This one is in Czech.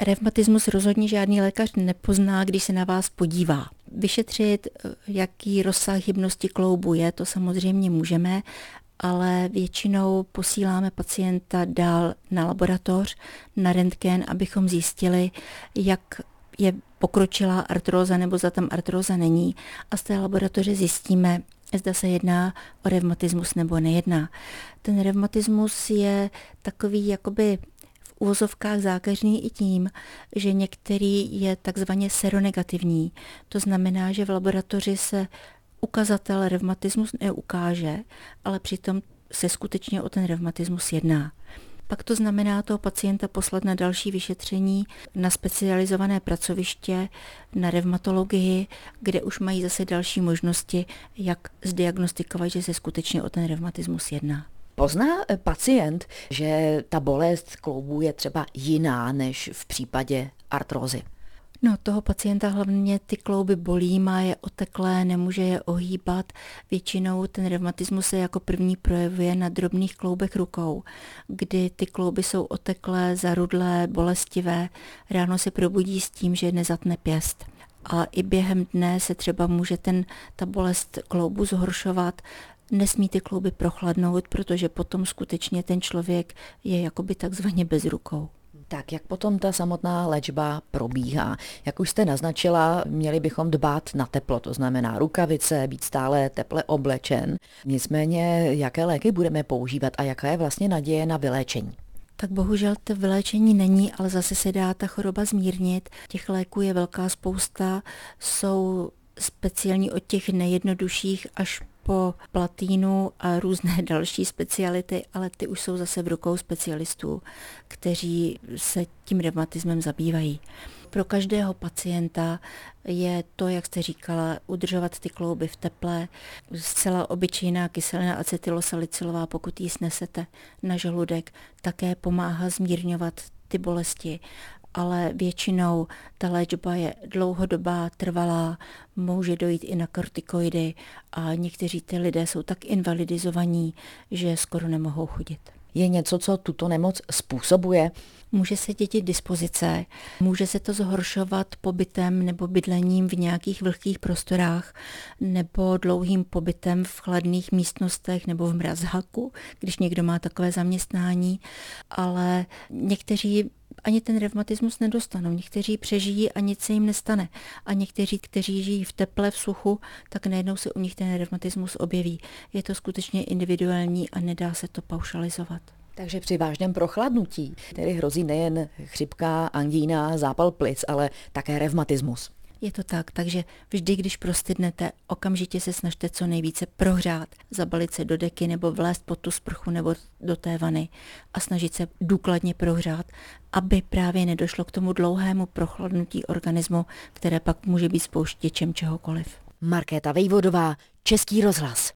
Revmatismus rozhodně žádný lékař nepozná, když se na vás podívá. Vyšetřit, jaký rozsah hybnosti kloubu je, to samozřejmě můžeme, ale většinou posíláme pacienta dál na laboratoř, na rentgen, abychom zjistili, jak je pokročilá artróza nebo za tam artróza není a z té laboratoře zjistíme, zda se jedná o revmatismus nebo nejedná. Ten revmatismus je takový jakoby úvozovkách zákeřný i tím, že některý je takzvaně seronegativní. To znamená, že v laboratoři se ukazatel revmatismus neukáže, ale přitom se skutečně o ten revmatismus jedná. Pak to znamená toho pacienta poslat na další vyšetření na specializované pracoviště, na revmatologii, kde už mají zase další možnosti, jak zdiagnostikovat, že se skutečně o ten revmatismus jedná. Pozná eh, pacient, že ta bolest kloubů je třeba jiná než v případě artrózy? No, toho pacienta hlavně ty klouby bolí, má je oteklé, nemůže je ohýbat. Většinou ten reumatismus se jako první projevuje na drobných kloubech rukou, kdy ty klouby jsou oteklé, zarudlé, bolestivé. Ráno se probudí s tím, že nezatne pěst. A i během dne se třeba může ten, ta bolest kloubu zhoršovat, nesmí ty klouby prochladnout, protože potom skutečně ten člověk je jakoby takzvaně bez rukou. Tak jak potom ta samotná léčba probíhá? Jak už jste naznačila, měli bychom dbát na teplo, to znamená rukavice, být stále teple oblečen. Nicméně, jaké léky budeme používat a jaká je vlastně naděje na vyléčení? Tak bohužel to vyléčení není, ale zase se dá ta choroba zmírnit. Těch léků je velká spousta, jsou speciální od těch nejjednodušších až po platínu a různé další speciality, ale ty už jsou zase v rukou specialistů, kteří se tím reumatismem zabývají. Pro každého pacienta je to, jak jste říkala, udržovat ty klouby v teple. Zcela obyčejná kyselina acetylosalicylová, pokud ji snesete na žaludek, také pomáhá zmírňovat ty bolesti ale většinou ta léčba je dlouhodobá, trvalá, může dojít i na kortikoidy a někteří ty lidé jsou tak invalidizovaní, že skoro nemohou chodit. Je něco, co tuto nemoc způsobuje? Může se dětit dispozice, může se to zhoršovat pobytem nebo bydlením v nějakých vlhkých prostorách nebo dlouhým pobytem v chladných místnostech nebo v mrazhaku, když někdo má takové zaměstnání, ale někteří ani ten revmatismus nedostanou. Někteří přežijí a nic se jim nestane. A někteří, kteří žijí v teple, v suchu, tak najednou se u nich ten revmatismus objeví. Je to skutečně individuální a nedá se to paušalizovat. Takže při vážném prochladnutí, který hrozí nejen chřipka, angína, zápal plic, ale také revmatismus. Je to tak, takže vždy, když prostydnete, okamžitě se snažte co nejvíce prohřát, zabalit se do deky nebo vlézt pod tu sprchu nebo do té vany a snažit se důkladně prohřát, aby právě nedošlo k tomu dlouhému prochladnutí organismu, které pak může být spouštěčem čehokoliv. Markéta Vejvodová, Český rozhlas.